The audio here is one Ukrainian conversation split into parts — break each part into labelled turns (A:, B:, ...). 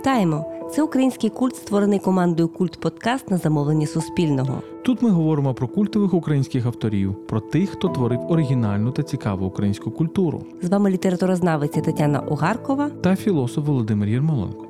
A: Вітаємо! Це український культ, створений командою Культ Подкаст на замовлення Суспільного.
B: Тут ми говоримо про культових українських авторів, про тих, хто творив оригінальну та цікаву українську культуру,
A: З вами літературознавиця Тетяна Огаркова.
B: та філософ Володимир Єрмоленко.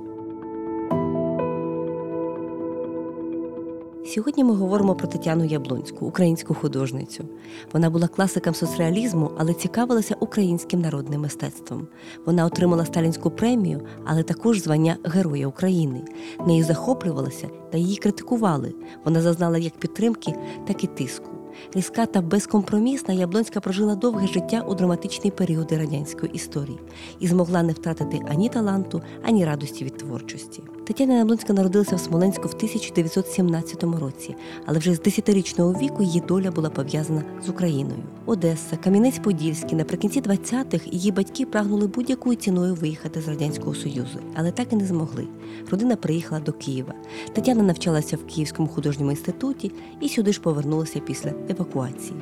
A: Сьогодні ми говоримо про Тетяну Яблонську, українську художницю. Вона була класиком соцреалізму, але цікавилася українським народним мистецтвом. Вона отримала сталінську премію, але також звання Героя України. Нею захоплювалися та її критикували. Вона зазнала як підтримки, так і тиску. Різка та безкомпромісна Яблонська прожила довге життя у драматичні періоди радянської історії і змогла не втратити ані таланту, ані радості від творчості. Тетяна Яблонська народилася в Смоленську в 1917 році, але вже з 10-річного віку її доля була пов'язана з Україною. Одеса, Кам'янець-Подільський, наприкінці 20-х її батьки прагнули будь-якою ціною виїхати з радянського союзу, але так і не змогли. Родина приїхала до Києва. Тетяна навчалася в Київському художньому інституті і сюди ж повернулася після евакуації.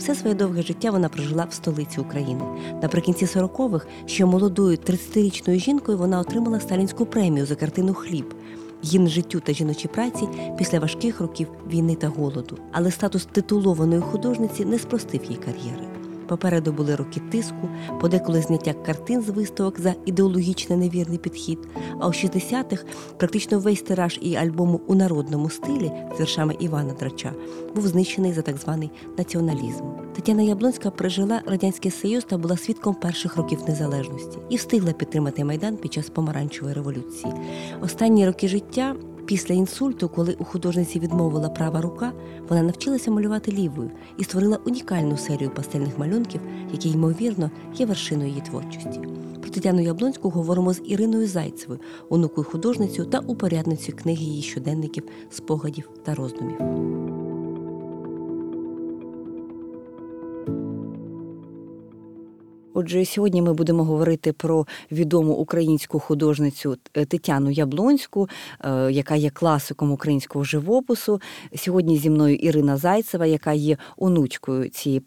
A: Все своє довге життя вона прожила в столиці України. Наприкінці 40-х, ще молодою 30-річною жінкою, вона отримала сталінську премію за картину Хліб. Гімн життю та жіночій праці після важких років війни та голоду. Але статус титулованої художниці не спростив її кар'єри. Попереду були роки тиску, подеколи зняття картин з виставок за ідеологічно невірний підхід. А у 60-х практично весь тираж і альбому у народному стилі з віршами Івана Драча був знищений за так званий націоналізм. Тетяна Яблонська пережила радянський союз та була свідком перших років незалежності і встигла підтримати майдан під час помаранчевої революції. Останні роки життя. Після інсульту, коли у художниці відмовила права рука, вона навчилася малювати лівою і створила унікальну серію пастельних малюнків, які, ймовірно, є вершиною її творчості. Про Тетяну Яблонську говоримо з Іриною Зайцевою, онукою художницю та упорядницею книги її щоденників, спогадів та роздумів. Отже, сьогодні ми будемо говорити про відому українську художницю е, Тетяну Яблонську, е, яка є класиком українського живопису. Сьогодні зі мною Ірина Зайцева, яка є онучкою цієї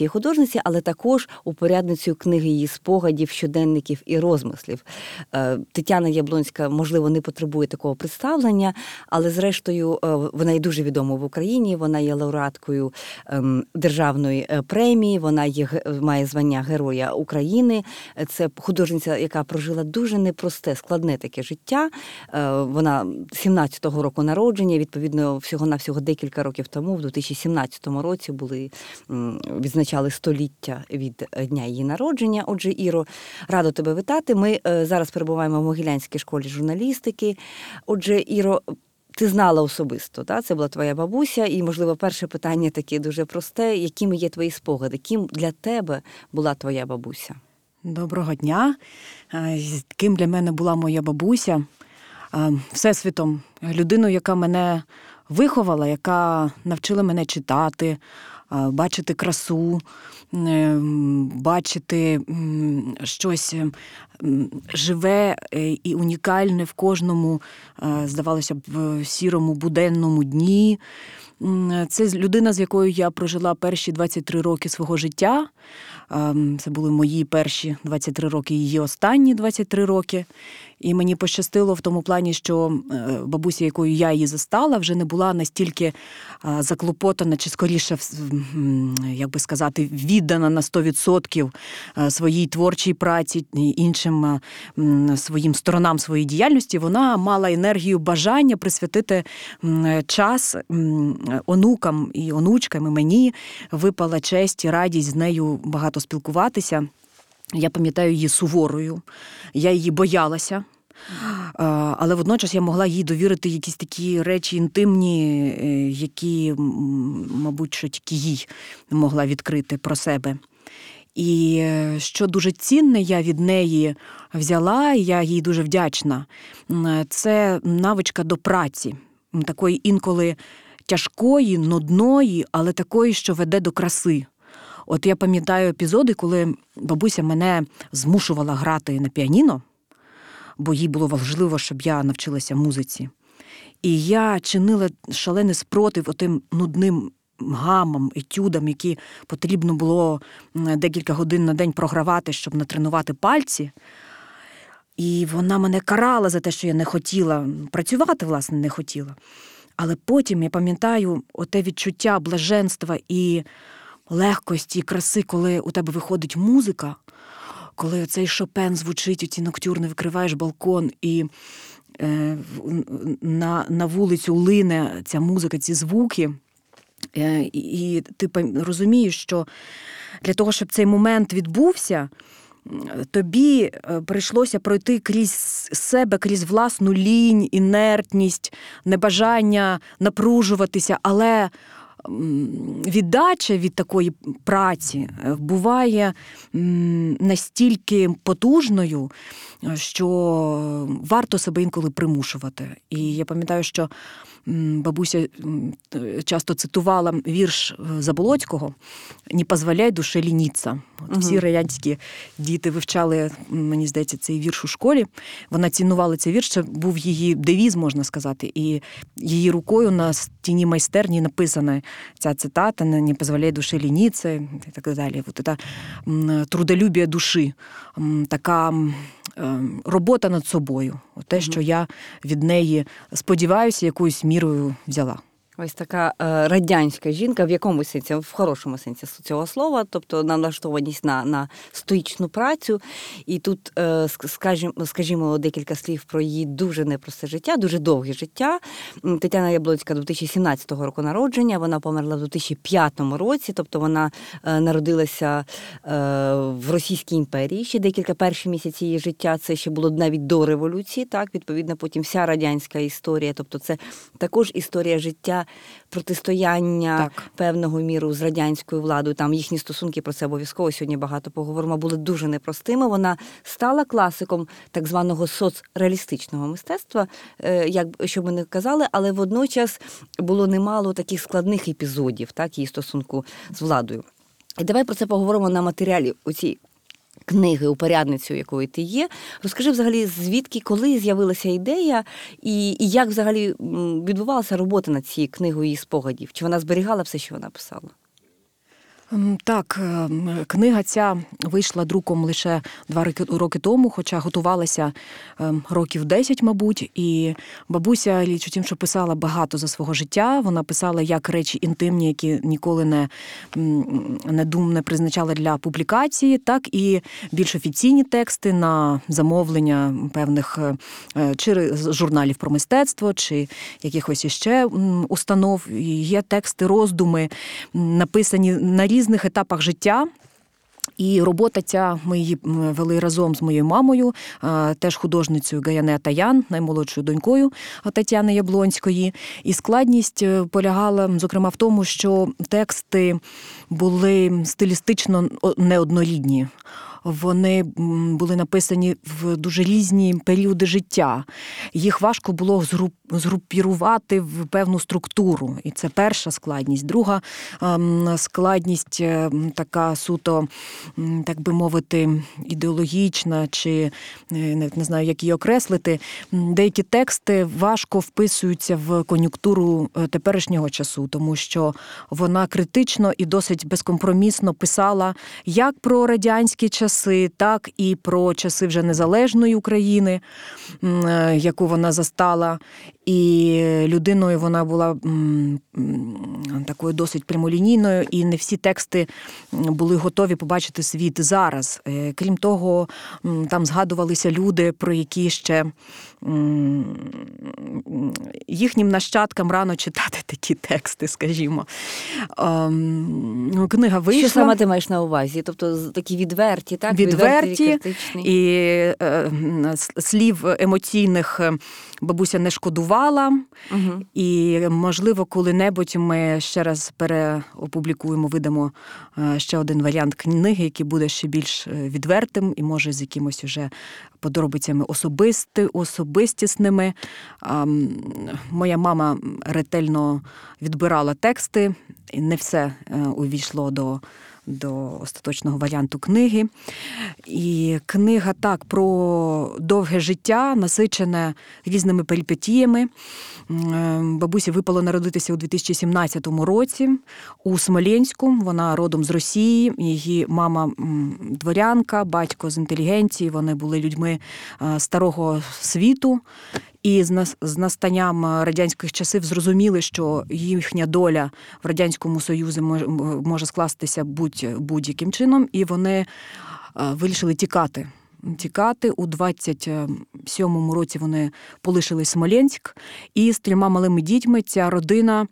A: е, художниці, але також упорядницею книги її спогадів, щоденників і розмислів. Тетяна Яблонська, можливо, не потребує такого представлення, але зрештою вона є дуже відома в Україні. Вона є лауреаткою ем, державної премії. Вона є має звання героя. України. Це художниця, яка прожила дуже непросте, складне таке життя. Е, вона 17-го року народження, відповідно, всього-навсього декілька років тому, в 2017 році, були відзначали століття від дня її народження. Отже, Іро, радо тебе вітати. Ми е, зараз перебуваємо в Могилянській школі журналістики. Отже, Іро. Ти знала особисто, Та? це була твоя бабуся, і, можливо, перше питання таке дуже просте: якими є твої спогади? Ким для тебе була твоя бабуся?
C: Доброго дня. Ким для мене була моя бабуся? Всесвітом, людину, яка мене виховала, яка навчила мене читати, бачити красу, е, бачити щось живе е, і унікальне в кожному, е, здавалося б, сірому буденному дні. Це людина, з якою я прожила перші 23 роки свого життя. Ем, це були мої перші 23 роки, її останні 23 роки. І мені пощастило в тому плані, що е, бабуся, якою я її застала, вже не була настільки е, заклопотана, чи скоріше, як би сказати, віддана на 100% е, своїй творчій праці, іншим своїм сторонам своєї діяльності. Вона мала енергію бажання присвятити час онукам і онучкам, і мені випала честь і радість з нею багато спілкуватися. Я пам'ятаю її суворою, я її боялася. Але водночас я могла їй довірити якісь такі речі інтимні, е, які, мабуть, що тільки їй могла відкрити про себе. І е, що дуже цінне, я від неї взяла, і я їй дуже вдячна. Це навичка до праці, такої інколи тяжкої, нудної, але такої, що веде до краси. От я пам'ятаю епізоди, коли бабуся мене змушувала грати на піаніно, бо їй було важливо, щоб я навчилася музиці. І я чинила шалений спротив отим нудним гамам, етюдам, які потрібно було декілька годин на день програвати, щоб натренувати пальці. І вона мене карала за те, що я не хотіла працювати, власне, не хотіла. Але потім я пам'ятаю оте відчуття блаженства і легкості, і краси, коли у тебе виходить музика, коли цей шопен звучить, оці ноктюрни, викриваєш балкон і е, на, на вулицю лине ця музика, ці звуки. Е, і, ти розумієш, що для того, щоб цей момент відбувся, тобі е, прийшлося пройти крізь себе, крізь власну лінь, інертність, небажання напружуватися, але віддача від такої праці е, буває настільки потужною, е, що варто себе інколи примушувати. І я пам'ятаю, що бабуся часто цитувала вірш е, Заболоцького «Не позволяй душе лініться». От Всі радянські діти вивчали, мені здається, цей вірш у школі. Вона цінувала цей вірш, це був її девіз, можна сказати. І її рукою на стіні майстерні написана ця цитата «Не позволяй душе лініться» і так далі. От це м, трудолюбія душі, така робота над собою. Те, що я від неї сподіваюся, якоюсь мірою взяла.
D: Ось така е, радянська жінка, в якому сенсі, в хорошому сенсі цього слова, тобто налаштованість на, на стоїчну працю. І тут, е, скажімо, скажімо, декілька слів про її дуже непросте життя, дуже довге життя. Тетяна Яблоцька 2017 року народження, вона померла в 2005 році, тобто вона е, народилася в Російській імперії. Ще декілька перші місяці її життя це ще було навіть до революції. Так, відповідно, потім вся радянська історія, тобто це також історія життя протистояння
C: Так.
D: певного міру з радянською владою. Там їхні стосунки про це обов'язково сьогодні багато поговоримо. Були дуже непростими. Вона стала класиком так званого соцреалістичного мистецтва, е, як що ми не казали, але водночас було немало таких складних епізодів, так її стосунку з владою. І давай про це поговоримо на матеріалі оці книги, упорядницю, якою ти є. Розкажи взагалі, звідки, коли з'явилася ідея, і, і як взагалі відбувалася робота над цією книгою її спогадів? Чи вона зберігала все, що вона писала?
C: М, Так, ем, книга ця вийшла друком лише два роки- тому, хоча готувалася ем, років 10, мабуть. І бабуся річ у що писала багато за свого життя. Вона писала як речі інтимні, які ніколи не, не дум не призначала для публікації, так і більш офіційні тексти на замовлення певних е, чи журналів про мистецтво, чи якихось іще установ. Є тексти, роздуми, написані на різних етапах життя. І робота ця ми її вели разом з моєю мамою, теж художницею Гаяне Таян, наймолодшою донькою Тетяни Яблонської. І складність е, полягала, зокрема, в тому, що тексти були стилістично неоднорідні. Вони були написані в дуже різні періоди життя. Їх важко було згруп- згрупірувати в певну структуру. І це перша складність. Друга ем, складність е, така суто, так би мовити, ідеологічна, чи е, не знаю, як її окреслити. Деякі тексти важко вписуються в кон'юнктуру е, теперішнього часу, тому що вона критично і досить безкомпромісно писала як про радянські часи, так і про часи вже незалежної України, е, яку вона застала. І людиною вона була такою досить прямолінійною, і не всі тексти були готові побачити світ зараз. Е, Крім того, там згадувалися люди, про які ще їхнім нащадкам рано читати такі тексти, скажімо. Ем, Книга вийшла.
D: Що саме ти маєш на увазі? Тобто такі відверті, так?
C: Відверті
D: критичні.
C: І е, слів емоційних е, бабуся не шкодувала.
D: Угу.
C: І, можливо, коли-небудь ми ще раз переопублікуємо, видамо е, ще один варіант книги, який буде ще більш е, відвертим і може з якимось уже подробицями особисти, особистісними. Моя мама ретельно відбирала тексти, і не все е, увійшло до. До остаточного варіанту книги. І книга так про довге життя, насичене різними перипетіями. Бабусі випало народитися у 2017 році у Смоленську. Вона родом з Росії. Її мама дворянка, батько з інтелігенції. Вони були людьми е, старого світу. І з настанням е, радянських часів зрозуміли, що їхня доля в радянському союзі мож- може скластися будь, будь-яким чином, і вони е, вирішили тікати. Тікати у 27-му році вони полишили Смоленськ, і з трьома малими дітьми ця родина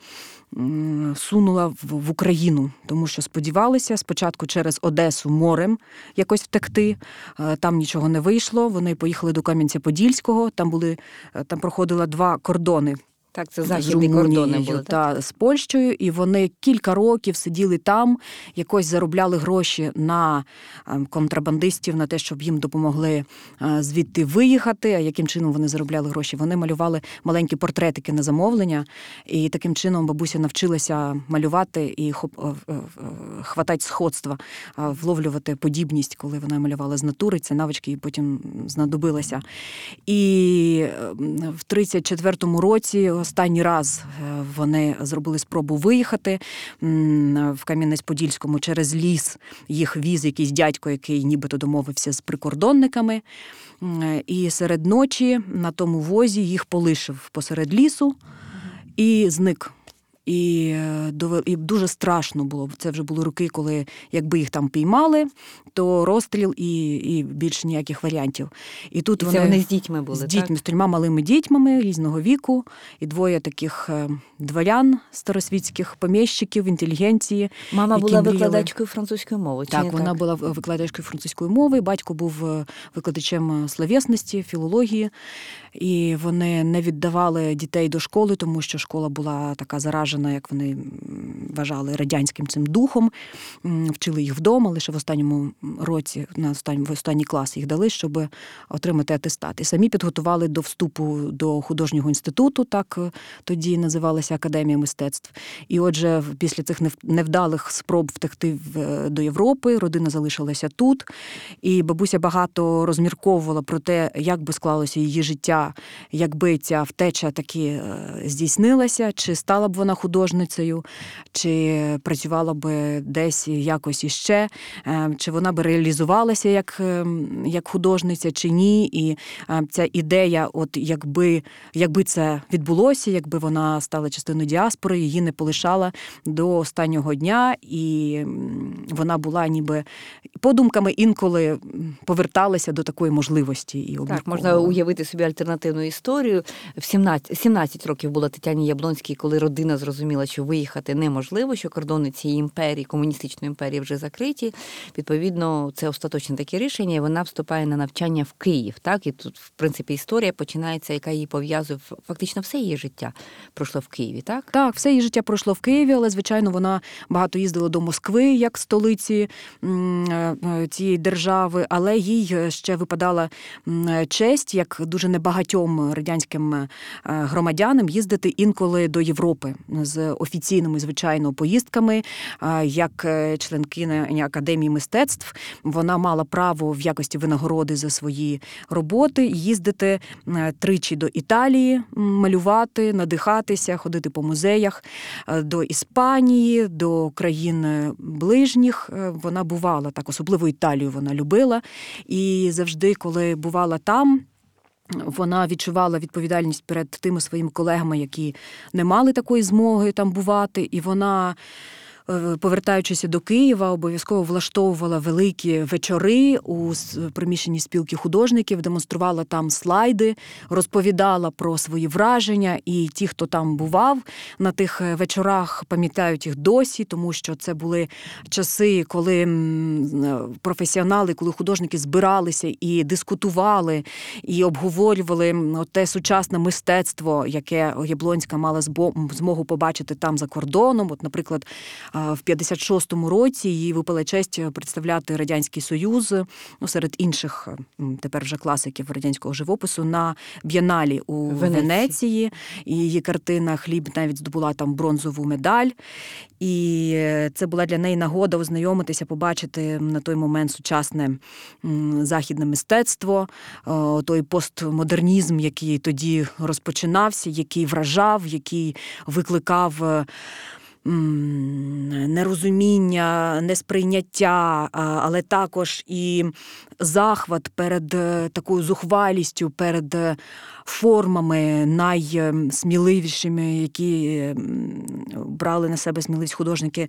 C: сунула в, Україну, тому що сподівалися спочатку через Одесу морем якось втекти. Е, Там нічого не вийшло. Вони поїхали до Кам'янця-Подільського. Там були е, там проходило два кордони
D: Так, це західні кордони були. Так?
C: та з Польщею, і вони кілька років сиділи там, якось заробляли гроші на е, контрабандистів, на те, щоб їм допомогли е, звідти виїхати. А яким чином вони заробляли гроші? Вони малювали маленькі портретики на замовлення, і таким чином бабуся навчилася малювати і хоп- е, е, хватати сходства, вловлювати подібність, коли вона малювала з натури. Це навички їй потім знадобилася. І е, в 34-му році останній раз е, вони зробили спробу виїхати в Кам'янець-Подільському через ліс. Їх віз якийсь дядько, який нібито домовився з прикордонниками. І серед ночі на тому возі їх полишив посеред лісу і зник. І, е, і дуже страшно було. Це вже були роки, коли якби їх там піймали, то розстріл і, і більше ніяких варіантів. І тут
D: І це вони з дітьми були,
C: з
D: так?
C: дітьми, з трьома малими дітьми різного віку, і двоє таких е, дворян старосвітських поміщиків, інтелігенції.
D: Мама була
C: мріяли-
D: викладачкою французької мови. Чи
C: Так, вона
D: так?
C: була викладачкою французької мови, батько був е, викладачем словесності, філології, і вони не віддавали дітей до школи, тому що школа була така заражена, як вони вважали, радянським цим духом. Вчили їх вдома, лише в останньому році, на останній, в останній клас їх дали, щоб отримати атестат. І самі підготували до вступу до художнього інституту, так е, тоді називалася Академія мистецтв. І отже, після цих нев- невдалих спроб втекти е, до Європи, родина залишилася тут. І бабуся багато розмірковувала про те, як би склалося її життя, якби ця втеча таки е, здійснилася, чи стала б вона художницею, чи працювала б десь якось іще, е, чи вона би реалізувалася як, е, як художниця, чи ні. І е, ця ідея, от якби, якби це відбулося, якби вона стала частиною діаспори, її не полишала до останнього дня, і вона була ніби подумками інколи поверталася до такої можливості. І
D: Так, можна уявити собі альтернативну історію. В 17, 17 років було Тетяні Яблонській, коли родина зрозуміла, що виїхати неможливо, що кордони цієї імперії, комуністичної імперії вже закриті. Відповідно, це остаточне таке рішення, і вона вступає на навчання в Київ. Так, і тут, в принципі, історія починається, яка її пов'язує фактично все її життя пройшло в Києві. Так,
C: Так, все її життя пройшло в Києві, але звичайно вона багато їздила до Москви як столиці е, е, цієї держави. Але їй е, ще випадала честь, як дуже небагатьом радянським громадянам, їздити інколи до Європи з офіційними, звичайно, поїздками. Як е, членкиня академії мистецтв, вона мала право в якості винагороди за свої роботи їздити е, тричі до Італії, малювати, надихатися, ходити по музеях е, до Іспанії, до країн ближніх. Вона бувала так, особливо Італію вона любила. І завжди, коли бувала там. Вона відчувала відповідальність перед тими своїми колегами, які не мали такої змоги там бувати, і вона. Е, Повертаючись до Києва, обов'язково влаштовувала великі вечори у приміщенні спілки художників, демонструвала там слайди, розповідала про свої враження. І ті, хто там бував на тих е, вечорах, пам'ятають їх досі, тому що це були часи, коли е, професіонали, коли художники збиралися і дискутували, і обговорювали те сучасне мистецтво, яке Яблонська мала змогу побачити там за кордоном. От, наприклад, В 56-му році їй випала честь представляти радянський союз ну, серед інших тепер вже класиків радянського живопису на б'єналі у
D: Венеції.
C: Венеції. І її картина Хліб навіть здобула там бронзову медаль. І е, це була для неї нагода ознайомитися, побачити на той момент сучасне західне мистецтво, той постмодернізм, який тоді розпочинався, який вражав, який викликав. Нерозуміння, несприйняття, але також і захват перед е, такою зухвалістю, перед е, формами найсміливішими, які брали на себе сміливість художники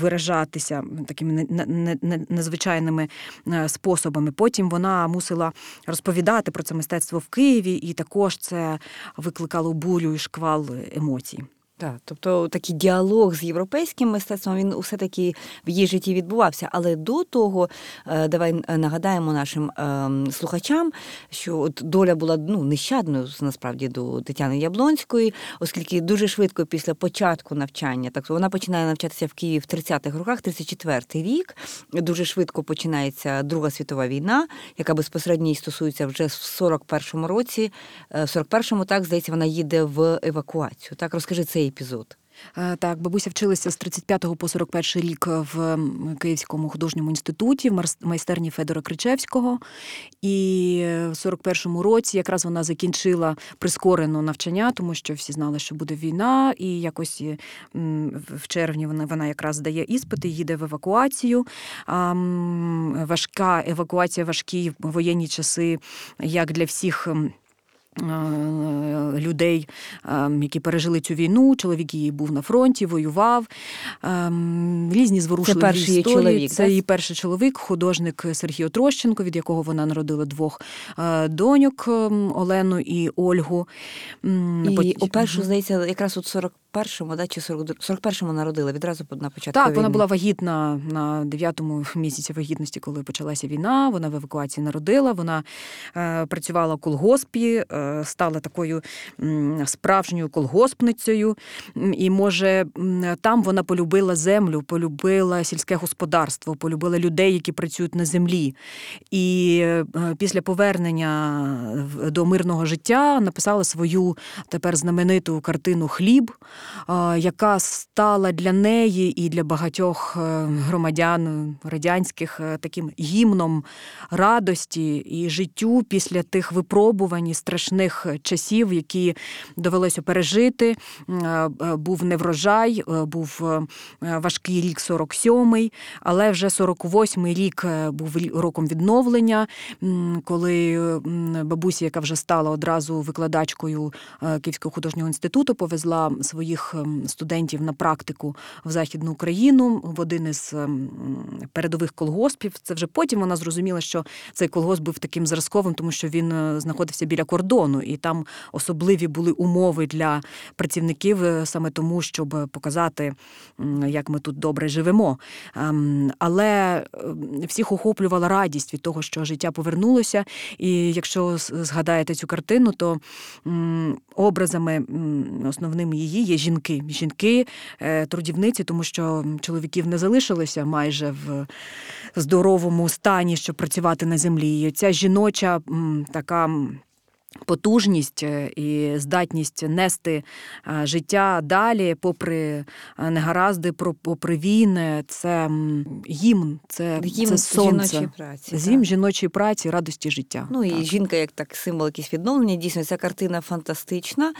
C: виражатися такими не- не- не- не- незвичайними е, способами. Потім вона мусила розповідати про це мистецтво в Києві, і також це викликало бурю і шквал емоцій.
D: Так, тобто такий діалог з європейським мистецтвом він усе таки в її житті відбувався. Але до того е, давай нагадаємо нашим ем, слухачам, що от доля була ну нещадною насправді до Тетяни Яблонської, оскільки дуже швидко після початку навчання, так вона починає навчатися в Києві в 30-х роках, 34-й рік. Дуже швидко починається Друга світова війна, яка безпосередньо стосується вже в 41-му році. Е, В 41-му, так здається, вона їде в евакуацію. Так, розкажи цей епізод.
C: Е, Так, бабуся вчилася з 35 по 41 рік в Київському художньому інституті в майстерні Федора Кричевського. І е, в 41-му році якраз вона закінчила прискорене навчання, тому що всі знали, що буде війна, і якось е, в- червні вона, вона якраз здає іспити, їде в евакуацію. Важка евакуація, важкі воєнні часи, як для всіх. М, е, Людей, е, які пережили цю війну, чоловік її був на фронті, воював. е, Різні зворушливі
D: перший її
C: історії.
D: чоловік,
C: Це
D: так?
C: її перший чоловік, художник Сергій Отрощенко, від якого вона народила двох е, доньок ем, Олену і Ольгу.
D: І
C: потім-
D: у першу, здається, якраз от 41-му, да, чи 42 41-му народила відразу на початку
C: Так,
D: війни.
C: вона була вагітна на дев'ятому місяці вагітності, коли почалася війна. Вона в евакуації народила. Вона е, працювала в колгоспі, е, стала такою м, справжньою колгоспницею. І може там вона полюбила землю, полюбила сільське господарство, полюбила людей, які працюють на землі. І е, після повернення до мирного життя написала свою тепер знамениту картину Хліб, яка стала для неї і для багатьох е, громадян радянських е, таким гімном радості і життю після тих випробувань і страшних часів, які довелося пережити. Е, Був неврожай, був важкий рік 47-й, але вже 48-й рік був роком відновлення, коли бабуся, яка вже стала одразу викладачкою Київського художнього інституту, повезла своїх ем, студентів на практику в Західну Україну в один із ем, передових колгоспів. Це вже потім вона зрозуміла, що цей колгосп був таким зразковим, тому що він е, знаходився біля кордону, і там особливі були умови для працівників е, саме тому, щоб показати, як ми тут добре живемо. Ем, Але всіх охоплювала радість від того, що життя повернулося. І якщо згадаєте цю картину, то образами основними її є жінки. Жінки, е, трудівниці, тому що чоловіків не залишилося майже в здоровому стані, щоб працювати на землі. І ця жіноча така. Потужність е, і здатність нести е, життя далі, попри е, негаразди, попри війни, це гімн, це,
D: Гімн
C: це сонце.
D: жіночої праці.
C: Зім
D: так.
C: жіночої праці, радості життя.
D: Ну і
C: Так.
D: жінка як так символ якийсь відновлення. Дійсно, ця картина фантастична.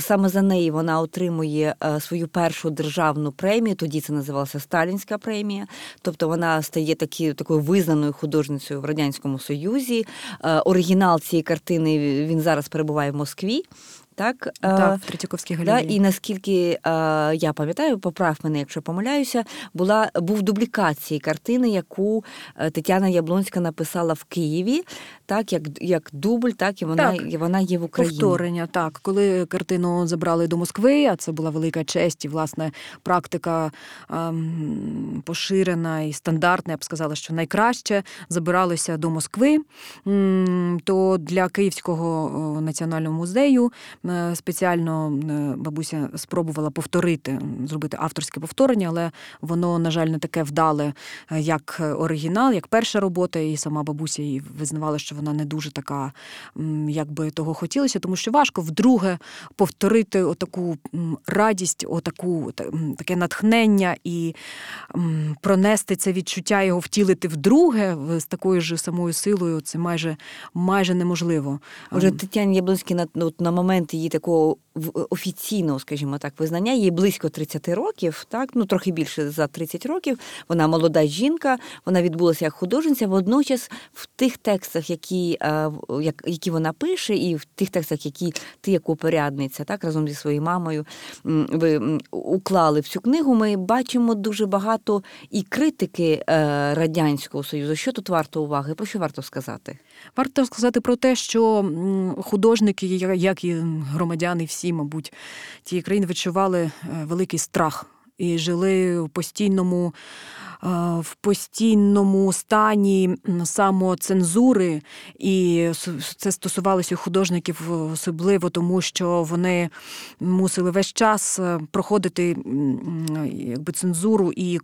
D: Саме за неї вона отримує свою першу державну премію. Тоді це називалася Сталінська премія. Тобто вона стає такі, такою визнаною художницею в радянському союзі. Оригінал цієї картини він зараз перебуває в Москві. Так, Е,
C: Так, в Третьяковській
D: Да, і наскільки е, я пам'ятаю, поправ мене, якщо помиляюся, була був дублікації картини, яку е, Тетяна Яблонська написала в Києві, так як, як дубль, так і вона
C: Так.
D: і вона є в Україні.
C: Повторення, так. Коли картину забрали до Москви, а це була велика честь, і власне практика ем, поширена і стандартна, я б сказала, що найкраще забиралося до Москви, то для Київського національного музею е, спеціально е, бабуся спробувала повторити, зробити авторське повторення, але воно, на жаль, не таке вдале, е, як оригінал, як перша робота. І сама бабуся і визнавала, що вона не дуже така, як би того хотілося, тому що важко вдруге повторити отаку радість, отаку таке натхнення і пронести це відчуття, його втілити вдруге з такою ж самою силою. Це майже майже неможливо.
D: Уже
C: Ем,
D: Тетяні Яблонській на, на момент її такого офіційного, скажімо так, визнання, їй близько 30 років, так, ну трохи більше за 30 років. Вона молода жінка, вона відбулася як художниця. Водночас в тих текстах, які, е, які вона пише, і в тих текстах, які ти як опорядниця, так, разом зі своєю мамою ви уклали в цю книгу, ми бачимо дуже багато і критики е, Радянського Союзу. Що тут варто уваги? Про що варто сказати?
C: Варто сказати про те, що художники, як і громадяни, всі, мабуть, тієї країни відчували е, великий страх і жили в постійному. Е, В постійному стані самоцензури, і це стосувалося художників особливо, тому, що вони мусили весь час е, проходити якби цензуру, і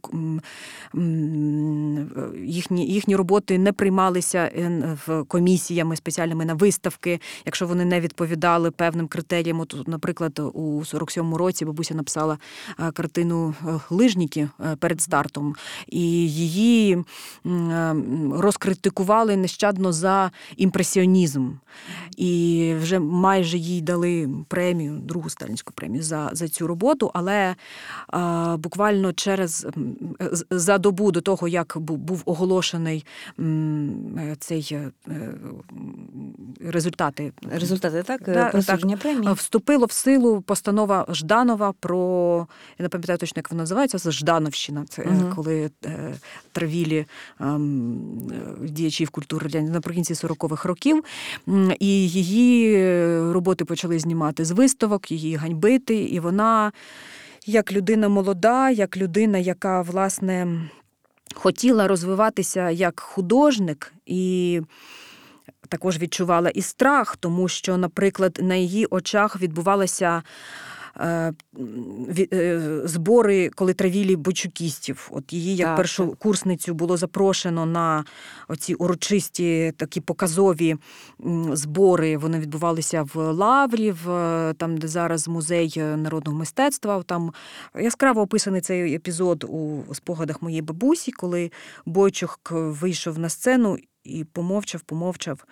C: їхні, їхні роботи не приймалися е, в комісіями спеціальними на виставки, якщо вони не відповідали певним критеріям. От, наприклад, у 47-му році бабуся написала е, картину е, Лижніки е, перед стартом, і її е, розкритикували нещадно за імпресіонізм. І вже майже їй дали премію, другу сталінську премію за, за цю роботу. Але а, буквально через за добу до того, як був оголошений е, цей е, е, результати
D: Результати так,
C: Да,
D: присудження премії.
C: Вступило в силу постанова Жданова про я не пам'ятаю точно, як вона називається. Ждановщина. Це е,
D: Мгм.
C: коли е, травілі ем, е, діячів культури наприкінці 40-х років. І її е, роботи почали знімати з виставок, її ганьбити, і вона. Як людина молода, як людина, яка власне хотіла розвиватися як художник, і також відчувала і страх, тому що, наприклад, на її очах відбувалися. Е, е, Збори, коли травілі бочукістів. От її як
D: Так,
C: першокурсницю було запрошено на оці урочисті такі показові збори. Вони відбувалися в Лаврі, в, е, там, де зараз музей народного мистецтва. Там яскраво описаний цей епізод у спогадах моєї бабусі, коли Бойчук вийшов на сцену і помовчав, помовчав.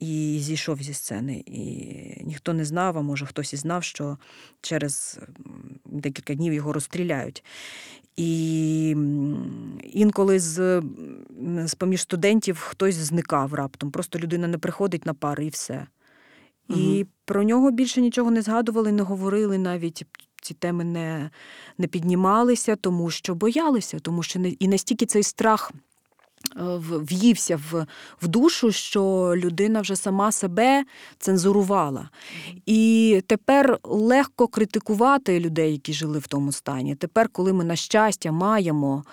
C: І зійшов зі сцени. І ніхто не знав, а може хтось і знав, що через декілька днів його розстріляють. І інколи з, з поміж студентів хтось зникав раптом. Просто людина не приходить на пари і все. І
D: Мгм.
C: про нього більше нічого не згадували, не говорили навіть. Ці теми не, не піднімалися, тому що боялися, тому що не, і настільки цей страх в'ївся в, в душу, що людина вже сама себе цензурувала. І тепер легко критикувати людей, які жили в тому стані. Тепер, коли ми, на щастя, маємо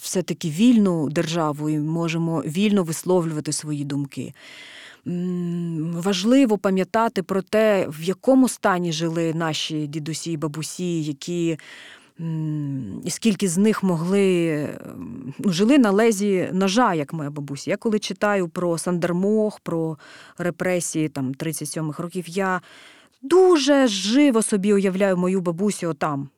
C: все-таки вільну державу і можемо вільно висловлювати свої думки. Важливо пам'ятати про те, в якому стані жили наші дідусі і бабусі, які і скільки з них могли ну, жили на лезі ножа, як моя бабуся. Я коли читаю про Сандермох, про репресії там 37-х років, я дуже живо собі уявляю мою бабусю отам.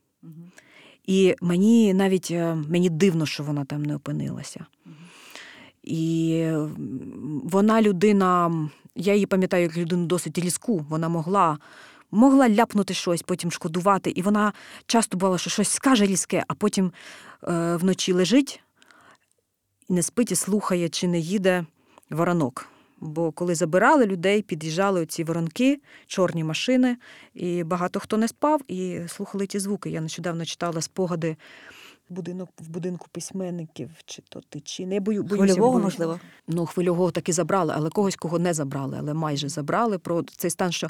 C: І мені навіть е, мені дивно, що вона там не опинилася. І вона людина, я її пам'ятаю як людину досить різку, вона могла. Могла ляпнути щось, потім шкодувати. І вона часто бувала, що щось скаже різке, а потім е, вночі лежить не спить і слухає, чи не їде воронок. Бо коли забирали людей, під'їжджали ці воронки, чорні машини, і багато хто не спав і слухали ті звуки. Я нещодавно читала спогади будинок в будинку письменників, чи то ти, чи не бою
D: Хвильового,
C: боюся.
D: можливо.
C: Ну, хвильового таки забрали, але когось, кого не забрали, але майже забрали про цей стан, що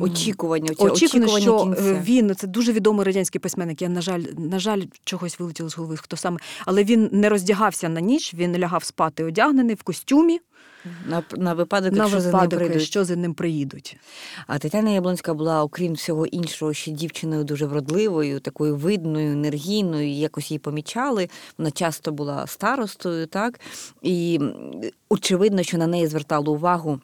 D: очікування,
C: очікування що
D: кінця.
C: е, він це дуже відомий радянський письменник. Я на жаль, на жаль, чогось вилетіло з голови. Хто саме, але він не роздягався на ніч, він лягав спати одягнений в костюмі.
D: На, на випадок,
C: на
D: якщо за ним прийдуть.
C: що за ним приїдуть.
D: А Тетяна Яблонська була, окрім всього іншого, ще дівчиною дуже вродливою, такою видною, енергійною. Якось її помічали. Вона часто була старостою, так і очевидно, що на неї звертали увагу.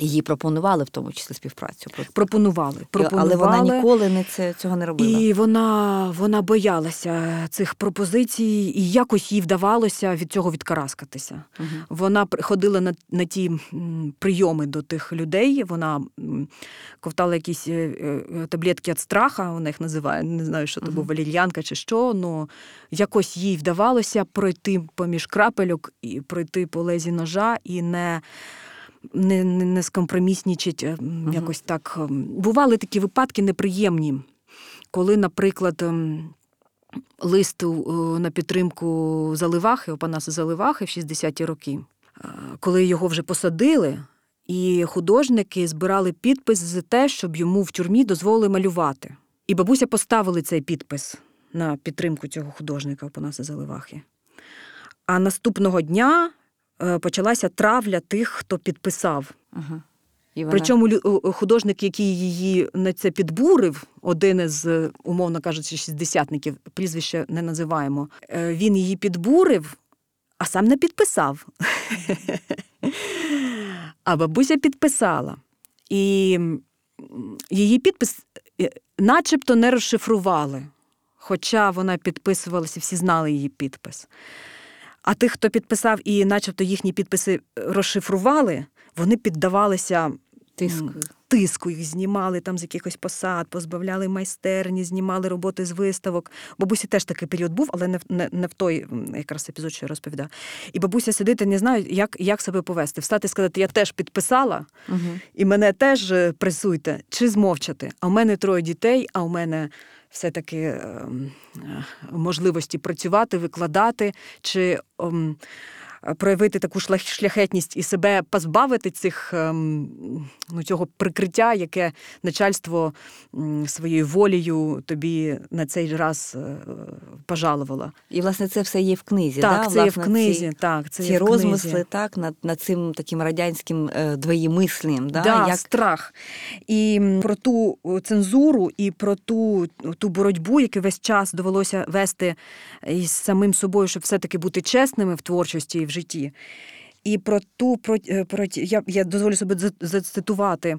D: Її пропонували в тому числі співпрацю.
C: Пропонували, пропонували.
D: Але вона ніколи не це, цього не робила.
C: І вона, вона боялася цих пропозицій, і якось їй вдавалося від цього відкараскатися.
D: Мгм.
C: Вона ходила на, на ті прийоми до тих людей. Вона ковтала якісь е, е, таблетки від страха, вона їх називає. Не знаю, що то
D: Мгм.
C: був валір'янка чи що. Ну якось їй вдавалося пройти поміж крапельок і пройти по лезі ножа і не. Не, не, не скомпроміснічить, е, м,
D: Мгм.
C: якось так. ем, Бували такі випадки неприємні, коли, наприклад, ем, лист на підтримку Заливахи, Опанаса Заливахи в 60-ті роки, е, коли його вже посадили, і художники збирали підпис за те, щоб йому в тюрмі дозволили малювати. І бабуся поставили цей підпис на підтримку цього художника Опанаса Заливахи. А наступного дня е, почалася травля тих, хто підписав.
D: Ага. І вона...
C: Причому художник, який її на це підбурив, один із, е, умовно кажучи, шістдесятників, прізвище не називаємо, е, він її підбурив, а сам не підписав. А бабуся підписала. І її підпис е, начебто не розшифрували. Хоча вона підписувалася, всі знали її підпис. А тих, хто підписав і начебто їхні підписи розшифрували, вони піддавалися
D: Тиску.
C: тиску, їх знімали там з якихось посад, позбавляли майстерні, знімали роботи з виставок. Бабусі теж такий період був, але не в не, не в той якраз епізод, що я розповідав. І бабуся сидить і не знає, як, як себе повести. Встати і сказати, я теж підписала,
D: Угу.
C: і мене теж е, пресуйте, чи змовчати. А в мене троє дітей, а у мене все-таки ем, е, можливості працювати, викладати, чи ем, проявити таку шляхетність і себе позбавити цих ем, ну, цього прикриття, яке начальство своєю волею тобі на цей раз е, пожалувало.
D: І, власне, це все є в книзі.
C: Так,
D: да?
C: це є в книзі.
D: Ці,
C: так, це
D: ці
C: є в книзі.
D: розмисли так, над, над цим таким радянським е, двоємислієм. Да?
C: Да,
D: Як...
C: страх. І про ту цензуру і про ту, ту боротьбу, яку весь час довелося вести із самим собою, щоб все-таки бути чесними в творчості і в житті. І про ту про, е, про я, я дозволю собі зацитувати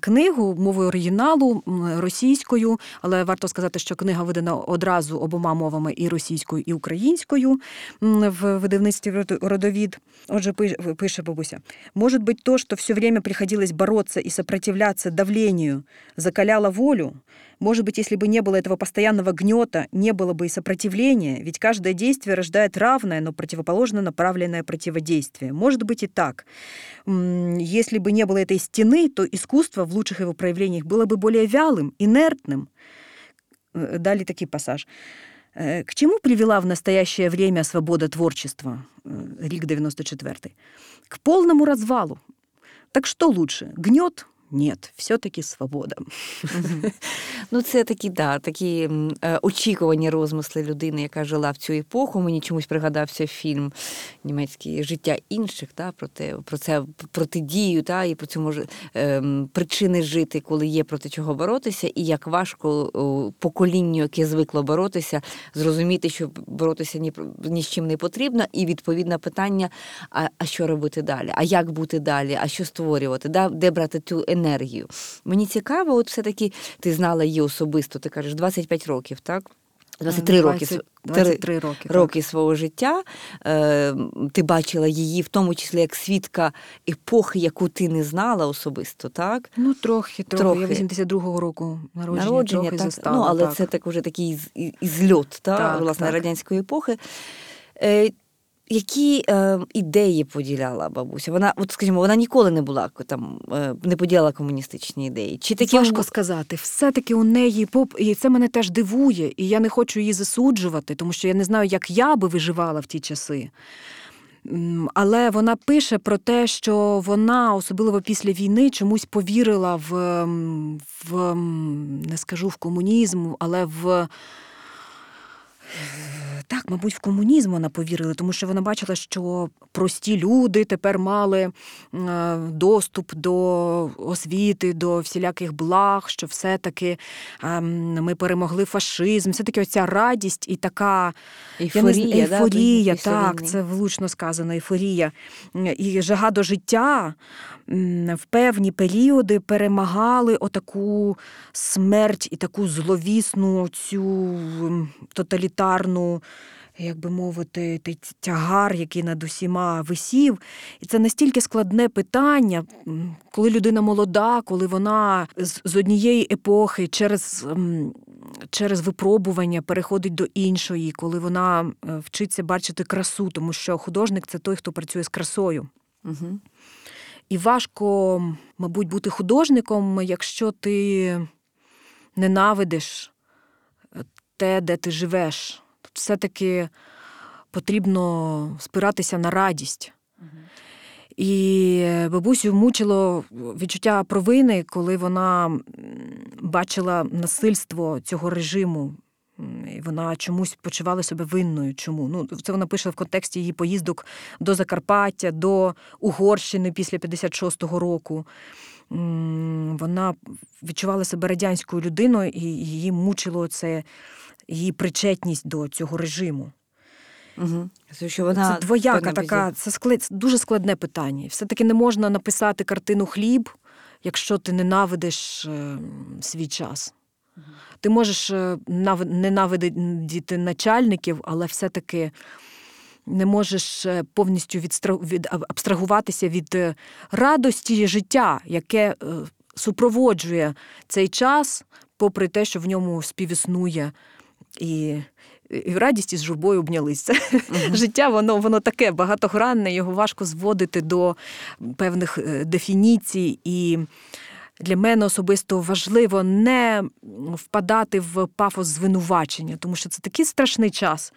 C: книгу мовою оригіналу російською, але варто сказати, що книга видана одразу обома мовами і російською, і українською в видавництві «Род- родовід. Отже, пи- пише бабуся. Может быть, то, что все время приходилось бороться и сопротивляться давлению, закаляло волю? Может быть, если бы не было этого постоянного гнета, не было бы и сопротивления, ведь каждое действие рождает равное, но противоположно направленное противодействие. Может быть и так. Если бы не было этой стены, то искусство в лучших его проявлениях было бы более вялым, инертным. Э, Далее такой пассаж. Э, К чему привела в настоящее время свобода творчества? Э, Рик 94. К полному развалу. Так что лучше, гнет? Нет, все-таки свобода.
D: Ну, це такі, да, такі е, очікувані розмисли людини, яка жила в цю епоху. Мені чомусь пригадався фільм німецький життя інших, да, про те, про це протидію, та, і про може ем, причини жити, коли є проти чого боротися, і як важко поколінню, яке звикло боротися, зрозуміти, що боротися ні, ні з чим не потрібно, і відповідне питання: а, а що робити далі? А як бути далі? А що створювати? Да? Де брати цю енергію? Мені цікаво, от все-таки ти знала її особисто, ти кажеш, 25 років, так? 23 роки.
C: 20, 23 роки. так.
D: роки свого життя. Е, ти бачила її, в тому числі як свідка епохи, яку ти не знала особисто, так?
C: Ну, трохи, трохи.
D: Трохи.
C: Я 82-го року народження,
D: Народження,
C: трохи
D: так.
C: застала.
D: ну, але
C: так.
D: це так уже такий ізльот та,
C: Так,
D: власне,
C: так.
D: радянської епохи. Е, які е, ідеї поділяла бабуся? Вона, от скажімо, вона ніколи не була там, е, не поділяла комуністичні ідеї. Чи такі
C: Важко сказати. Все-таки у неї поп, і це мене теж дивує, і я не хочу її засуджувати, тому що я не знаю, як я би виживала в ті часи. Але вона пише про те, що вона, особливо після війни, чомусь повірила в, в не скажу в комунізм, але в Так, мабуть, в комунізм вона повірила, тому що вона бачила, що прості люди тепер мали е, доступ до освіти, до всіляких благ, що все-таки ем, ми перемогли фашизм. Все-таки оця радість і така
D: Ейфорія,
C: я не,
D: да,
C: ейфорія
D: після
C: так, це влучно сказано, ейфорія. І жага до життя в певні періоди перемагали отаку смерть і таку зловісну цю тоталітарну. Як би мовити, той тягар, який над усіма висів. І це настільки складне питання, коли людина молода, коли вона з, з однієї епохи через, через випробування переходить до іншої, коли вона е, вчиться бачити красу, тому що художник це той, хто працює з красою.
D: Угу.
C: І важко, мабуть, бути художником, якщо ти ненавидиш е, те, де ти живеш. Все-таки потрібно спиратися на радість. І бабусю мучило відчуття провини, коли вона бачила насильство цього режиму. І вона чомусь почувала себе винною. Чому? Ну, це вона пише в контексті її поїздок до Закарпаття, до Угорщини після 56-го року. Вона відчувала себе радянською людиною, і її мучило це її причетність до цього режиму.
D: Угу. Це, що вона
C: Це двояка така, це склад, дуже складне питання. Все-таки не можна написати картину хліб, якщо ти ненавидиш е, свій час. Ти можеш е, нав- ненавидіти начальників, але все-таки не можеш е, повністю від... абстрагуватися від е, радості життя, яке супроводжує цей час, попри те, що в ньому співіснує і. І радість із журбою обнялися. Життя воно, воно таке багатогранне, його важко зводити до певних е, дефініцій. І для мене особисто важливо не впадати в пафос звинувачення, тому що це такий страшний час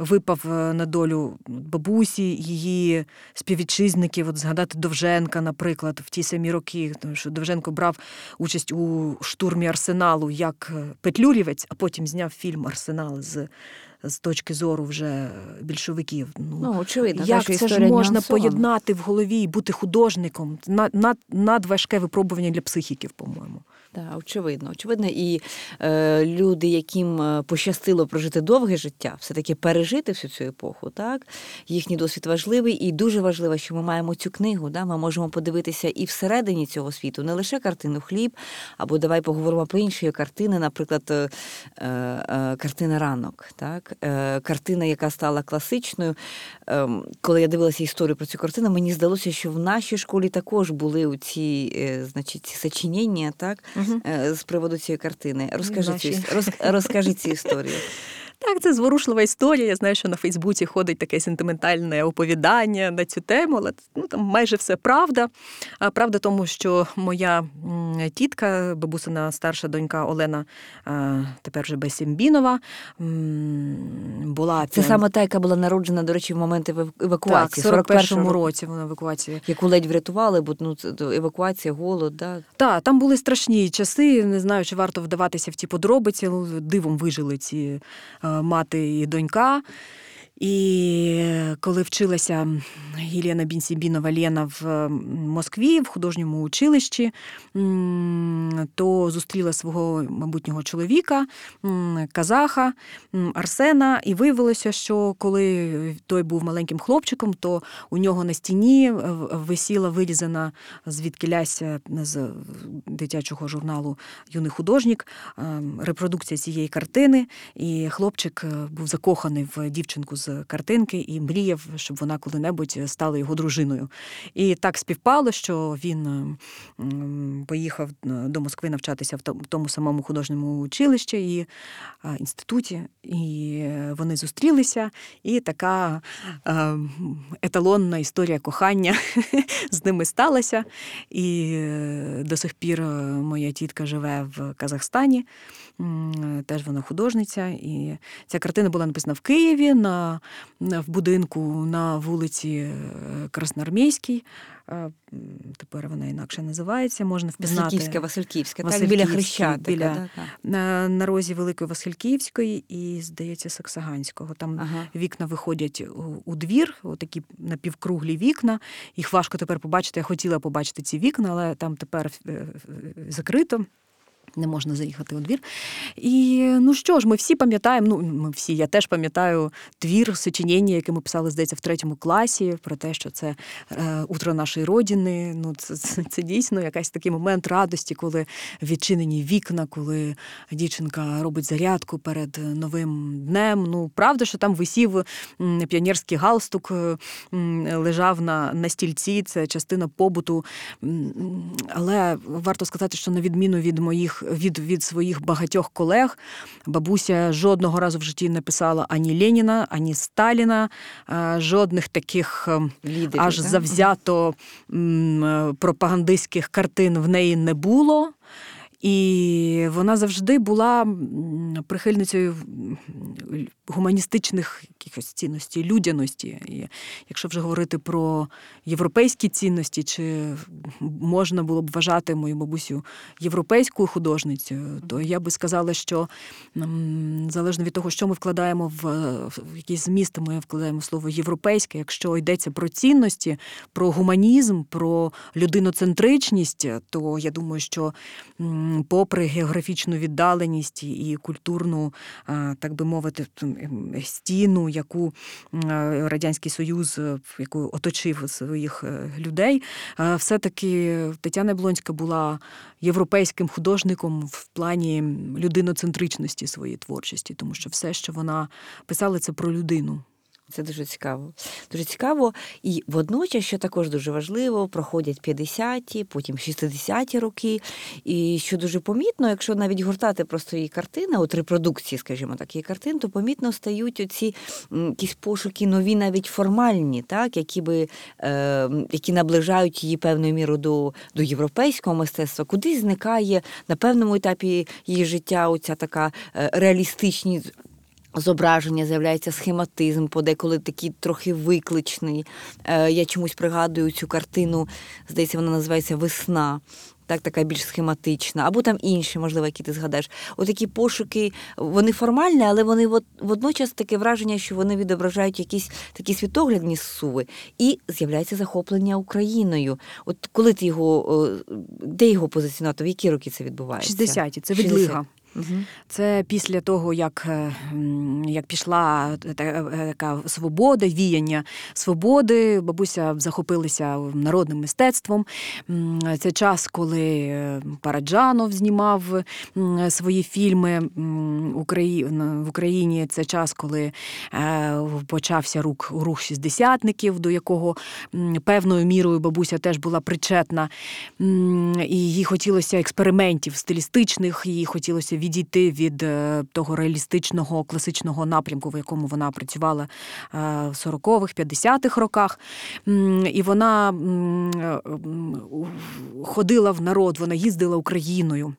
C: випав е, на долю бабусі, її співвітчизників. От згадати Довженка, наприклад, в ті самі роки, тому що Довженко брав участь у штурмі арсеналу як е, петлюрівець, а потім зняв фільм Арсенал з. З точки зору вже більшовиків.
D: Ну, очевидно,
C: як це ж можна
D: нюансована.
C: поєднати в голові і бути художником? Над, над, надважке випробування для психіків, по-моєму.
D: Так, очевидно, очевидно, і е, люди, яким е, пощастило прожити довге життя, все-таки пережити всю цю епоху, так їхній досвід важливий, і дуже важливо, що ми маємо цю книгу. Да? Ми можемо подивитися і всередині цього світу, не лише картину хліб, або давай поговоримо про інші картини, наприклад, е, е, картина ранок, так? Е, картина, яка стала класичною. Е, коли я дивилася історію про цю картину, мені здалося, що в нашій школі також були ці, е, значить, сочинення, так? Е, з приводу цієї картини. Розкажи цю, роз, розкажи цю історію.
C: Так, це зворушлива історія. Я знаю, що на Фейсбуці ходить таке сентиментальне оповідання на цю тему, але ну, там майже все правда. А правда тому, що моя тітка, бабусина старша донька Олена, тепер вже Бесімбінова, була
D: Це саме та, яка була народжена, до речі, в момент евак-
C: так,
D: евакуації,
C: в 41-му
D: 41-му
C: році вона евакуації.
D: яку ледь врятували, бо ну, евакуація, голод. Да.
C: Так, там були страшні часи. Не знаю, чи варто вдаватися в ті подробиці. ну, Дивом вижили ці мати і донька. І коли вчилася Єлена Бінсібінова Лена в е, Москві, в художньому училищі, то зустріла свого майбутнього чоловіка, казаха Арсена, і виявилося, що коли той був маленьким хлопчиком, то у нього на стіні е, висіла вирізана звідки ляся з дитячого журналу Юний художник, е, репродукція цієї картини. І хлопчик е, був закоханий в дівчинку з картинки і мріяв, щоб вона коли-небудь стала його дружиною. І так співпало, що він е, поїхав е, до Москви навчатися в тому- самому художньому училищі і е, інституті, і вони зустрілися, і така е, еталонна історія кохання з ними сталася. І до сих пір моя тітка живе в Казахстані. Теж вона художниця. І ця картина була написана в Києві на в будинку на вулиці е, Красноармійській. Е, Тепер вона інакше називається. Можна впізнати
D: Васильківська, Васильківська, так, біля Хрещатика.
C: біля-
D: да, так.
C: на, на розі Великої Васильківської і, здається, Саксаганського. Там
D: Ага.
C: вікна виходять у, у двір, такі напівкруглі вікна. Їх важко тепер побачити. Я хотіла побачити ці вікна, але там тепер е, закрито. Не можна заїхати у двір. І ну що ж, ми всі пам'ятаємо, ну ми всі, я теж пам'ятаю твір сочинення, яке ми писали, здається, в третьому класі, про те, що це е, утро нашої родини. Ну, це, це, це дійсно якийсь такий момент радості, коли відчинені вікна, коли дівчинка робить зарядку перед новим днем. Ну, правда, що там висів піонерський галстук, е, лежав на, на стільці, це частина побуту. Але варто сказати, що на відміну від моїх від, від своїх багатьох колег, бабуся жодного разу в житті не писала ані Леніна, ані Сталіна, е, жодних таких. е,
D: Лідерів,
C: аж
D: так?
C: завзято е, пропагандистських картин в неї не було. І вона завжди була прихильницею гуманістичних якихось цінностей, людяності. І якщо вже говорити про європейські цінності, чи можна було б вважати мою бабусю європейською художницею, то я би сказала, що залежно від того, що ми вкладаємо в, в якийсь зміст, ми вкладаємо слово європейське. Якщо йдеться про цінності, про гуманізм, про людиноцентричність, то я думаю, що попри географічну віддаленість і культурну, так би мовити, стіну, яку Радянський Союз е, яку оточив своїх е, людей, е, все-таки Тетяна Блонська була європейським художником в плані людиноцентричності своєї творчості, тому що все, що вона писала, це про людину.
D: Це дуже цікаво. Дуже цікаво. І водночас, що також дуже важливо, проходять 50-ті, потім 60-ті роки. І що дуже помітно, якщо навіть гуртати просто її картини, от репродукції, скажімо так, її картин, то помітно стають оці якісь пошуки нові, навіть формальні, так, які би е, які наближають її певною мірою до, до європейського мистецтва, куди зникає на певному етапі її життя оця така е, реалістичність Зображення з'являється схематизм, подеколи такий трохи викличний. Е, я чомусь пригадую цю картину, здається, вона називається Весна. Так, така більш схематична, або там інші, можливо, які ти згадаєш. Отакі пошуки, вони формальні, але вони вод- водночас таке враження, що вони відображають якісь такі світоглядні суви. І з'являється захоплення Україною. От коли ти його, е, де його позиціонувати, в які роки це відбувається?
C: 60-ті, це
D: 60.
C: відлига. Це після того, як, е, як пішла е, така свобода, віяння свободи, бабуся захопилася народним мистецтвом. Це час, коли е, Параджанов знімав свої фільми в Україні. Це час, коли е, почався рух, рух шістдесятників, до якого певною мірою бабуся теж була причетна. І їй хотілося експериментів стилістичних, їй хотілося відійти від е, того реалістичного класичного напрямку, в якому вона працювала е, в 40-х, 50-х роках. І вона е, ходила в народ, вона їздила Україною.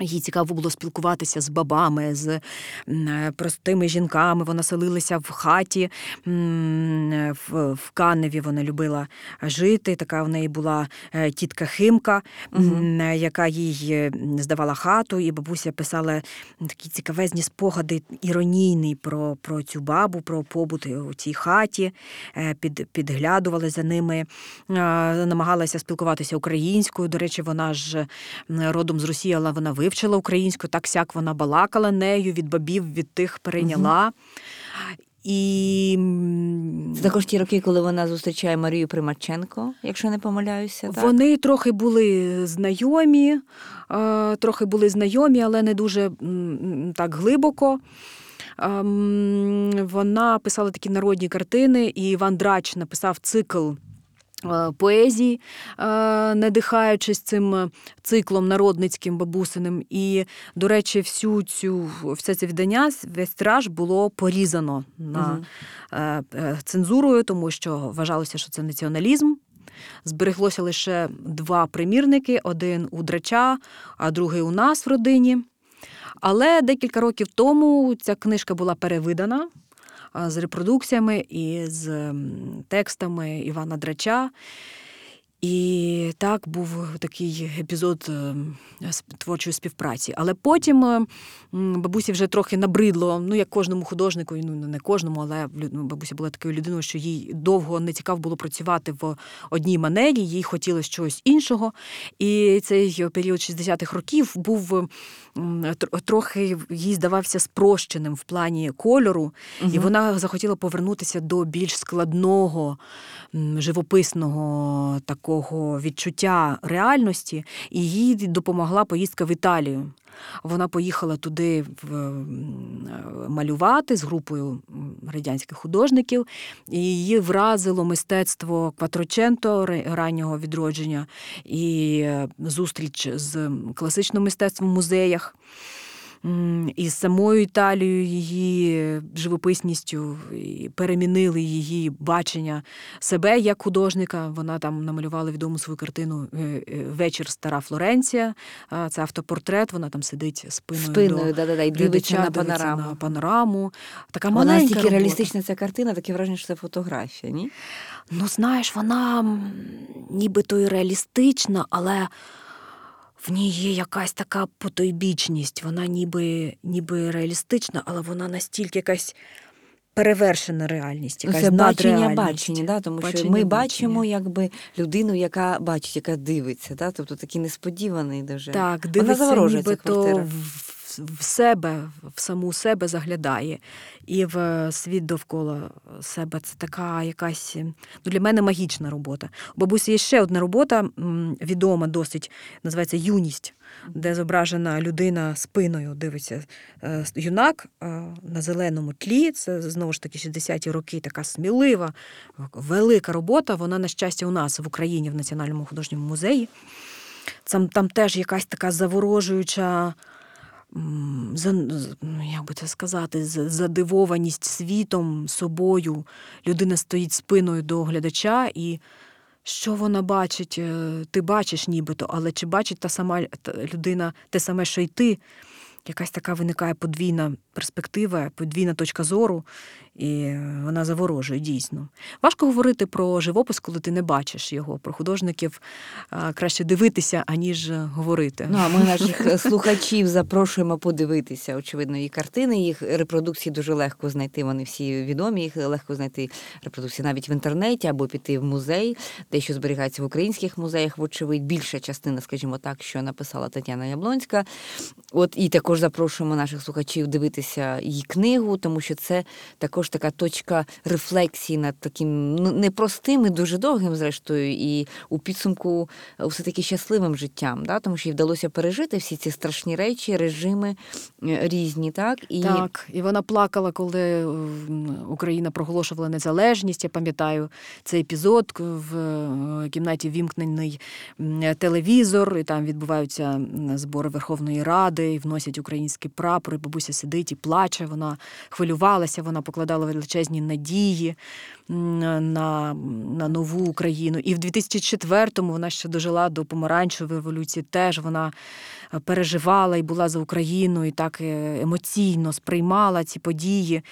C: Їй цікаво було спілкуватися з бабами, з е, простими жінками. Вона селилася в хаті в, Каневі. Вона любила жити. Така в неї була е, тітка Химка, е, яка їй здавала хату, і бабуся писала такі цікавезні спогади іронійні про, про цю бабу, про побут у цій хаті, під, підглядували за ними, намагалася спілкуватися українською. До речі, вона ж родом з Росії, але вона вивчила українську, так сяк вона балакала нею, від бабів, від тих перейняла. І м,
D: Це також ті роки, коли вона зустрічає Марію Примаченко, якщо не помиляюся. Так?
C: Вони трохи були знайомі, трохи були знайомі, але не дуже так глибоко. Вона писала такі народні картини, і Іван Драч написав цикл. Е, Поезії, е, надихаючись цим циклом народницьким бабусиним. І, до речі, всю цю все це віддання, весь тираж було порізано на е, е, цензурою, тому що вважалося, що це націоналізм. Збереглося лише два примірники: один у драча, а другий у нас в родині. Але декілька років тому ця книжка була перевидана. З репродукціями і з текстами Івана Драча. І так був такий епізод е, творчої співпраці. Але потім е, бабусі вже трохи набридло, ну як кожному художнику, ну не кожному, але ну, бабуся була такою людиною, що їй довго не цікаво було працювати в одній манері, їй хотілося чогось іншого. І цей період 60-х років був трохи їй здавався спрощеним в плані кольору, і вона захотіла повернутися до більш складного, живописного такого відчуття реальності, і їй допомогла поїздка в Італію. Вона поїхала туди в, малювати з групою радянських художників, і її вразило мистецтво Кватроченто раннього відродження і е, зустріч з класичним мистецтвом в музеях. М, І самою Італією, її живописністю і перемінили її бачення себе як художника. Вона там намалювала відому свою картину е, е, Вечір Стара Флоренція. Це автопортрет. Вона там сидить спиною,
D: Спиною,
C: до
D: да-да-да, і дивиться на панораму.
C: на панораму. Така
D: Вона
C: маленька
D: настільки реалістична ця картина, таке враження, що це фотографія, ні?
C: Ну, знаєш, вона нібито і реалістична, але в ній є якась така потойбічність. Вона ніби, ніби реалістична, але вона настільки якась перевершена реальність,
D: Ну,
C: якась
D: це бачення бачення, да? тому що
C: Бачення,
D: ми
C: бачення.
D: бачимо якби людину, яка бачить, яка дивиться. Да? Тобто такий несподіваний дуже.
C: Так, дивиться
D: вона ніби
C: квартира.
D: квартира.
C: в, в себе, в саму себе заглядає. І в світ довкола себе це така якась ну, для мене магічна робота. У бабусі є ще одна робота, відома досить, називається Юність, де зображена людина спиною дивиться. Е, Юнак е, на зеленому тлі. Це знову ж таки 60-ті роки, така смілива, велика робота. Вона, на щастя, у нас в Україні в Національному художньому музеї. Там, там теж якась така заворожуюча, як би це сказати, задивованість світом, собою. Людина стоїть спиною до глядача, і що вона бачить? Е, Ти бачиш нібито, але чи бачить та сама людина те саме, що й ти? Якась така виникає подвійна перспектива, подвійна точка зору, і вона заворожує дійсно. Важко говорити про живопис, коли ти не бачиш його. Про художників краще дивитися, аніж говорити.
D: Ну, а ми наших е, слухачів запрошуємо подивитися, очевидно, її картини. Їх репродукції дуже легко знайти. Вони всі відомі. Їх легко знайти репродукції навіть в інтернеті або піти в музей, дещо зберігається в українських музеях. Вочевидь, більша частина, скажімо так, що написала Тетяна Яблонська. От і також запрошуємо наших слухачів дивитися її книгу, тому що це також така точка рефлексії над таким ну, непростим і дуже довгим, зрештою, і у підсумку все таки щасливим життям, да? тому що їй вдалося пережити всі ці страшні речі, режими е, різні, так і
C: Так, і вона плакала, коли Україна проголошувала незалежність. Я пам'ятаю цей епізод в е, кімнаті вімкнений телевізор, і там відбуваються збори Верховної Ради, і вносять український прапор. і Бабуся сидить і плаче. Вона хвилювалася, вона покладала величезні надії на, на нову Україну. І в 2004-му вона ще дожила до помаранчевої революції. Теж вона е, переживала і була за Україну, і так е, емоційно сприймала ці події.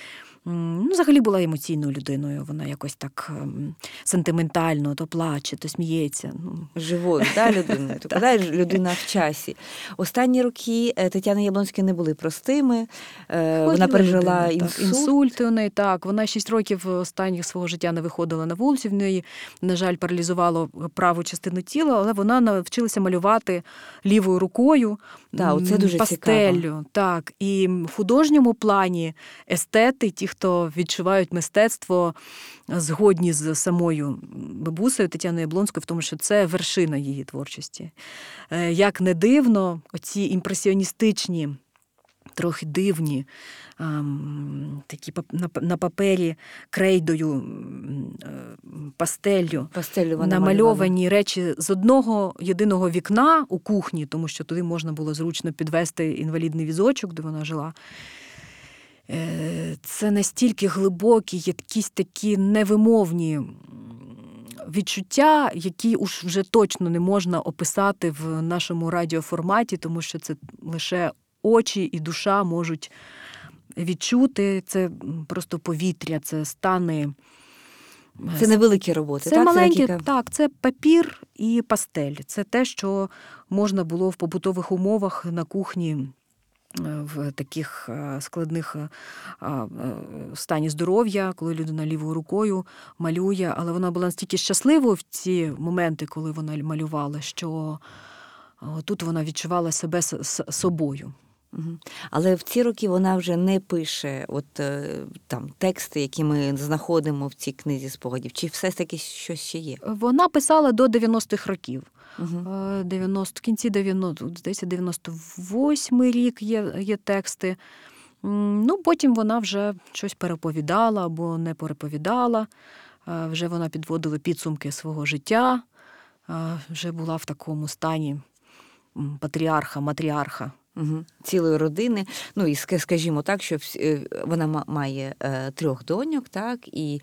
C: Ну, взагалі була емоційною людиною. Вона якось так ем, сентиментально, то плаче, то сміється. Ну,
D: живою да, людиною. Тобто людина в часі. Останні роки е, Тетяни Яблонської не були простими. Е, Вона пережила
C: так.
D: інсульт.
C: у неї. Так, вона 6 років останніх свого життя не виходила на вулицю. В неї, на жаль, паралізувало праву частину тіла, але вона навчилася малювати лівою рукою.
D: Да, оце дуже
C: пастеллю.
D: цікаво.
C: Так, і в художньому плані естети, ті, хто відчувають мистецтво, згодні з самою бабусею Тетяною Яблонською, в тому, що це вершина її творчості. Е, Як не дивно, оці імпресіоністичні трохи дивні, ем, такі на, папері крейдою, е, пастеллю.
D: Пастелю
C: Намальовані речі з одного єдиного вікна у кухні, тому що туди можна було зручно підвести інвалідний візочок, де вона жила. Е, Це настільки глибокі, якісь такі невимовні відчуття, які уж вже точно не можна описати в нашому радіоформаті, тому що це лише очі і душа можуть відчути. Це просто повітря, це стани.
D: Це невеликі роботи.
C: Це
D: так?
C: маленькі,
D: декілька-
C: так, це папір і пастель. Це те, що можна було в побутових умовах на кухні. В таких е, складних е, е, стані здоров'я, коли людина лівою рукою малює, але вона була настільки щасливою в ці моменти, коли вона малювала, що тут вона відчувала себе собою.
D: Але в ці роки вона вже не пише от там тексти, які ми знаходимо в цій книзі спогадів. Чи все ж таки щось ще є?
C: Вона писала до 90-х років.
D: Угу.
C: Е, 90, в кінці 90, здається, 98 рік є, є тексти. Ну, потім вона вже щось переповідала або не переповідала. Е, Вже вона підводила підсумки свого життя, е, вже була в такому стані патріарха, матріарха.
D: Угу. Цілої родини. Ну і скажімо так, що всі- е, вона ма- має е, трьох доньок, так, і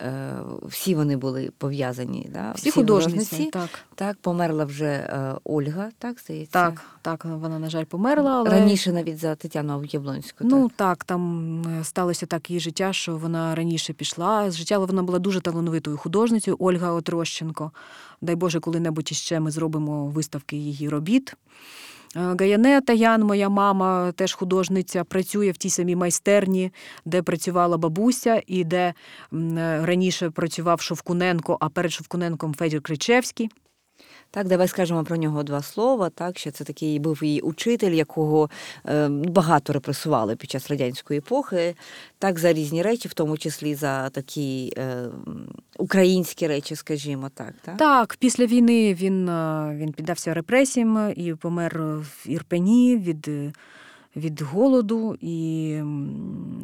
D: е, всі вони були пов'язані. Да?
C: Всі художниці. Так,
D: Так, померла вже е, Ольга, так, здається?
C: так, так, вона, на жаль, померла, але
D: Раніше навіть за Тетяну Яблонську.
C: Ну
D: так.
C: так, там е, сталося так її життя, що вона раніше пішла з життя, але вона була дуже талановитою художницею Ольга Отрощенко. Дай Боже, коли-небудь іще ми зробимо виставки її робіт. Е, Гаяне Таян, моя мама, теж художниця, працює в тій самій майстерні, де працювала бабуся, і де е, раніше працював Шовкуненко, а перед Шовкуненком Федір Кричевський.
D: Так, давай скажемо про нього два слова. Так, що це такий був її учитель, якого е, багато репресували під час радянської епохи. Так, за різні речі, в тому числі за такі е, українські речі, скажімо так. Так,
C: Так, після війни він, е, він піддався репресіям і помер в Ірпені від, е, від голоду. І,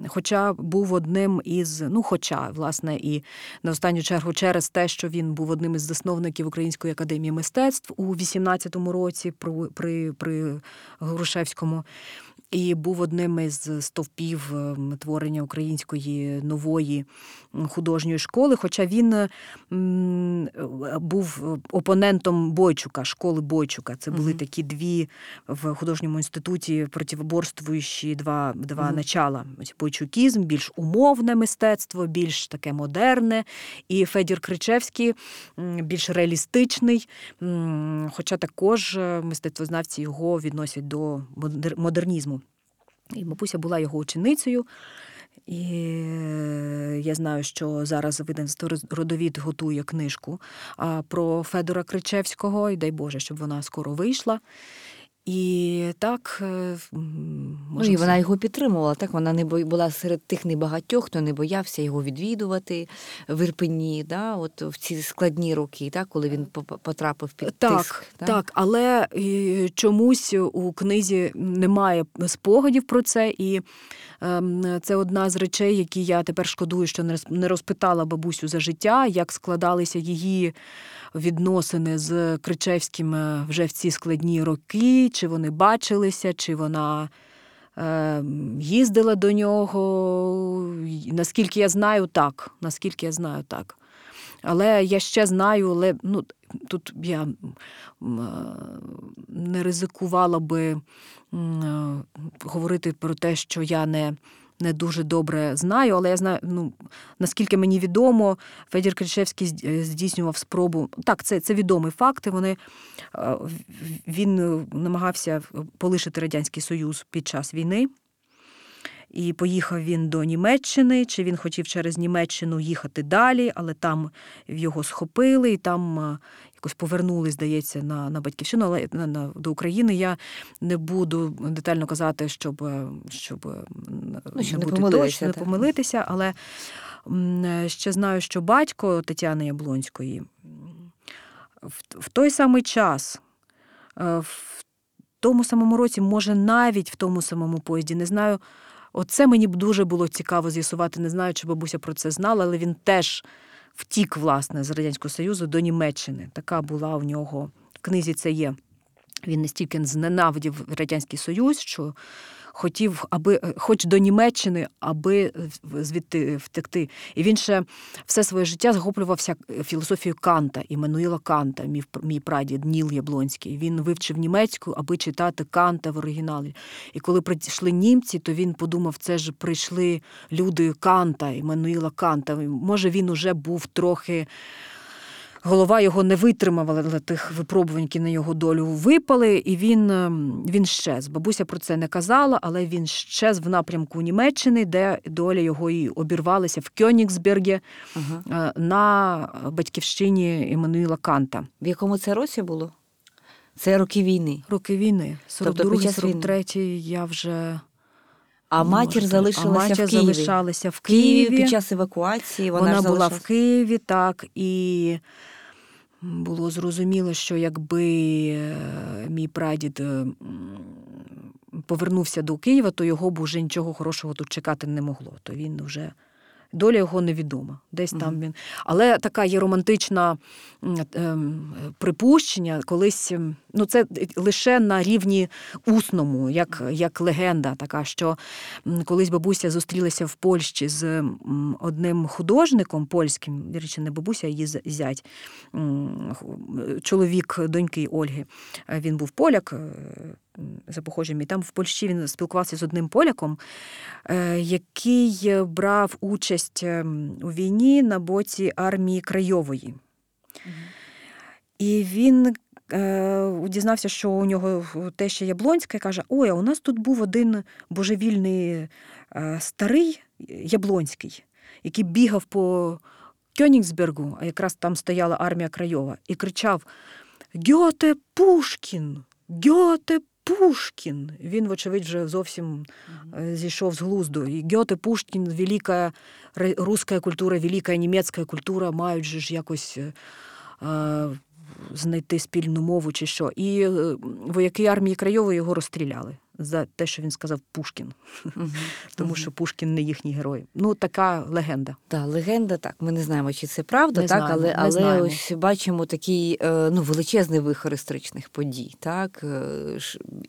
C: хоча був одним із, ну, хоча, власне, і на останню чергу через те, що він був одним із засновників Української академії мистецтв у 18-му році при, при, при Грушевському. І був одним із стовпів ем, творення української нової художньої школи. Хоча він е, м, е, був опонентом Бойчука, школи Бойчука. Це були такі дві в художньому інституті противоборствуючі два, два
D: Мгм.
C: начала. Бойчукізм, більш умовне мистецтво, більш таке модерне. І Федір Кричевський більш реалістичний. Хоча також е, мистецтвознавці його відносять до модернізму. І бабуся була його ученицею. І е, я знаю, що зараз видавництво родовід готує книжку про Федора Кричевського, і дай Боже, щоб вона скоро вийшла. І так, е, м,
D: Ну, і вона його підтримувала. Так, вона не бой- була серед тих небагатьох, хто не боявся його відвідувати в Ірпені, да, от в ці складні роки, так, коли він потрапив під
C: Так,
D: тиск.
C: так, але е, чомусь у книзі немає спогадів про це, і ем, це одна з речей, які я тепер шкодую, що не розпитала бабусю за життя, як складалися її відносини з Кричевським е, вже в ці складні роки, чи вони бачилися, чи вона. е, Їздила до нього. Наскільки я знаю, так. Наскільки я знаю, так. Але я ще знаю, але ну, тут я е, не ризикувала би е, говорити про те, що я не, не дуже добре знаю, але я знаю, ну, наскільки мені відомо, Федір Кричевський е, здійснював спробу. Так, це, це відомі факти. Вони, е, він е, намагався полишити Радянський Союз під час війни. І поїхав він до Німеччини, чи він хотів через Німеччину їхати далі, але там його схопили, і там якось повернули, здається, на, на батьківщину, але на, на, до України. Я не буду детально казати, щоб, е, щоб, е,
D: Ну, щоб не
C: бути
D: помилитися,
C: точно, не помилитися, але ще знаю, що батько Тетяни Яблонської в, в той самий час, е, в тому самому році, може, навіть в тому самому поїзді, не знаю. Оце мені б дуже було цікаво з'ясувати. Не знаю, чи бабуся про це знала, але він теж втік, власне, з Радянського Союзу до Німеччини. Така була у нього в книзі це є. Він настільки зненавидів Радянський Союз, що хотів, аби е, хоч до Німеччини, аби звідти втекти. І він ще все своє життя захоплювався філософією Канта, Іммануїла Канта, мій, мій прадід Ніл Яблонський. Він вивчив німецьку, аби читати Канта в оригіналі. І коли прийшли німці, то він подумав, це ж прийшли люди Канта, Іммануїла Канта. Може, він уже був трохи. Голова його не витримала для тих випробувань, які на його долю випали, і він, ем, він щез. Бабуся про це не казала, але він щез в напрямку Німеччини, де доля його і обірвалася в Кьонігсбергі
D: Ага.
C: е, на батьківщині Іммануїла Канта.
D: В якому це році було? Це роки війни.
C: Роки війни,
D: Тобто під час
C: 42-43 я вже
D: А матір
C: можу.
D: залишилася
C: а матір
D: в Києві.
C: залишалася в
D: В Києві
C: Києві.
D: під час евакуації вона,
C: Вона,
D: ж
C: була в. Києві, так, і було зрозуміло, що якби е, мій прадід е, повернувся до Києва, то його б уже нічого хорошого тут чекати не могло. То він вже. Доля його невідома. Десь там він. Але така є романтична ем, припущення, колись, ем, ну це лише на рівні усному, як, як легенда, така, що колись бабуся зустрілася в Польщі з одним художником польським, речі, не бабуся, а її зять, чоловік доньки Ольги. Е, Він був поляк. За походженням, і там в Польщі він спілкувався з одним поляком, е, який е, брав участь ем, у війні на боці армії Крайової. І він е, дізнався, що у нього теща Яблонська і каже: Ой, а у нас тут був один божевільний старий Яблонський, який бігав по Кьонігсбергу, а якраз там стояла армія Крайова, і кричав: Гьоте Пушкін! Гьоте Пушкін! Він, вочевидь, вже зовсім е, зійшов з глузду. І Гьоте Пушкін, велика руська культура, велика німецька культура мають же ж якось. е, е, Знайти спільну мову чи що. І вояки армії Крайової його розстріляли за те, що він сказав Пушкін, тому що Пушкін не їхній герой. Ну, така легенда.
D: Так, легенда, так. Ми не знаємо, чи це правда,
C: Не
D: так,
C: знаємо,
D: але, але
C: знаємо.
D: ось бачимо такий е, ну, величезний вихор історичних подій. Так? Е,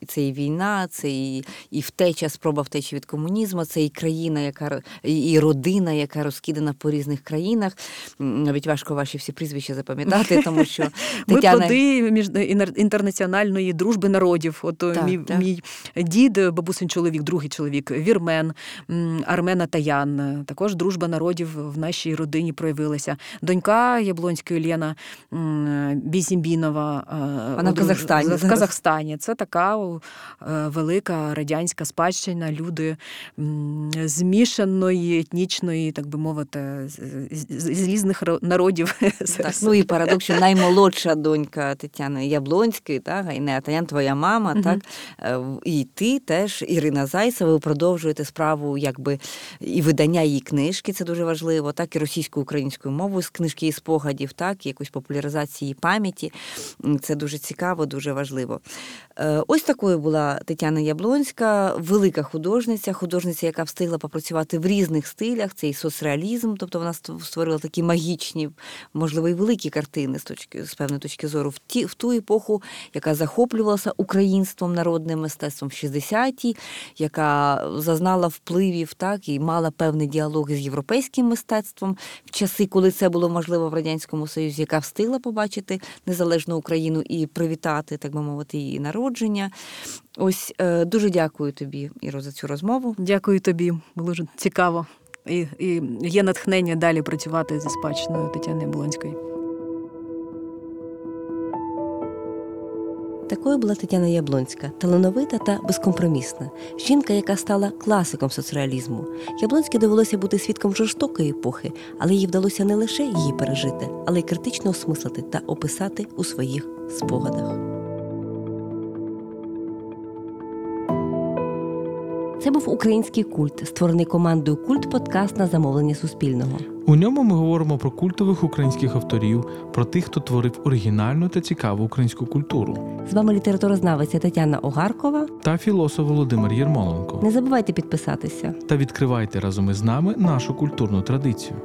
D: Це і війна, це і, і втеча, спроба втечі від комунізму, це і країна, яка і родина, яка розкидана по різних країнах. Навіть важко ваші всі прізвища запам'ятати, тому що
C: Ми плоди між інтернаціональної дружби народів. От
D: Так,
C: мій,
D: так.
C: мій дід, бабусин чоловік, другий чоловік, вірмен, Армена Таян. Також дружба народів в нашій родині проявилася. Донька Яблонської Бізімбінова. е,
D: Вона в Казахстані
C: В. Казахстані. Це така е, велика радянська спадщина. Люди змішаної, етнічної, так би мовити, з, різних народів.
D: Так, ну і парадокс, що наймолодша донька Тетяни Яблонської, так, а Інея Таян, твоя мама, так, е, і ти теж, Ірина Зайцева, ви продовжуєте справу якби і видання її книжки, це дуже важливо, так, і російсько-українською мовою з книжки і спогадів, так, і якусь популяризації пам'яті. Це дуже цікаво, дуже важливо. Е, Ось такою була Тетяна Яблонська, велика художниця, художниця, яка встигла попрацювати в різних стилях. Це і соцреалізм, тобто вона створила такі магічні, можливо, і великі картини з точки з певної точки зору в ті в ту епоху, яка захоплювалася українством, народним мистецтвом 60-ті, яка зазнала впливів, так і мала певний діалог з європейським мистецтвом в часи, коли це було можливо в радянському союзі, яка встигла побачити незалежну Україну і привітати, так би мовити, її народження. Ось е, дуже дякую тобі, Іро, за цю розмову.
C: Дякую тобі, було дуже цікаво. І, і є натхнення далі працювати зі спадщиною Тетяни Болонської.
D: Такою була Тетяна Яблонська, талановита та безкомпромісна. Жінка, яка стала класиком соцреалізму. Яблонській довелося бути свідком жорстокої епохи, але їй вдалося не лише її пережити, але й критично осмислити та описати у своїх спогадах. Це був український культ, створений командою Культ Подкаст на замовлення Суспільного.
B: У ньому ми говоримо про культових українських авторів, про тих, хто творив оригінальну та цікаву українську культуру,
D: З вами літературознавиця Тетяна Огаркова.
B: та філософ Володимир Єрмоленко.
D: Не забувайте підписатися.
B: Та відкривайте разом із нами нашу культурну традицію.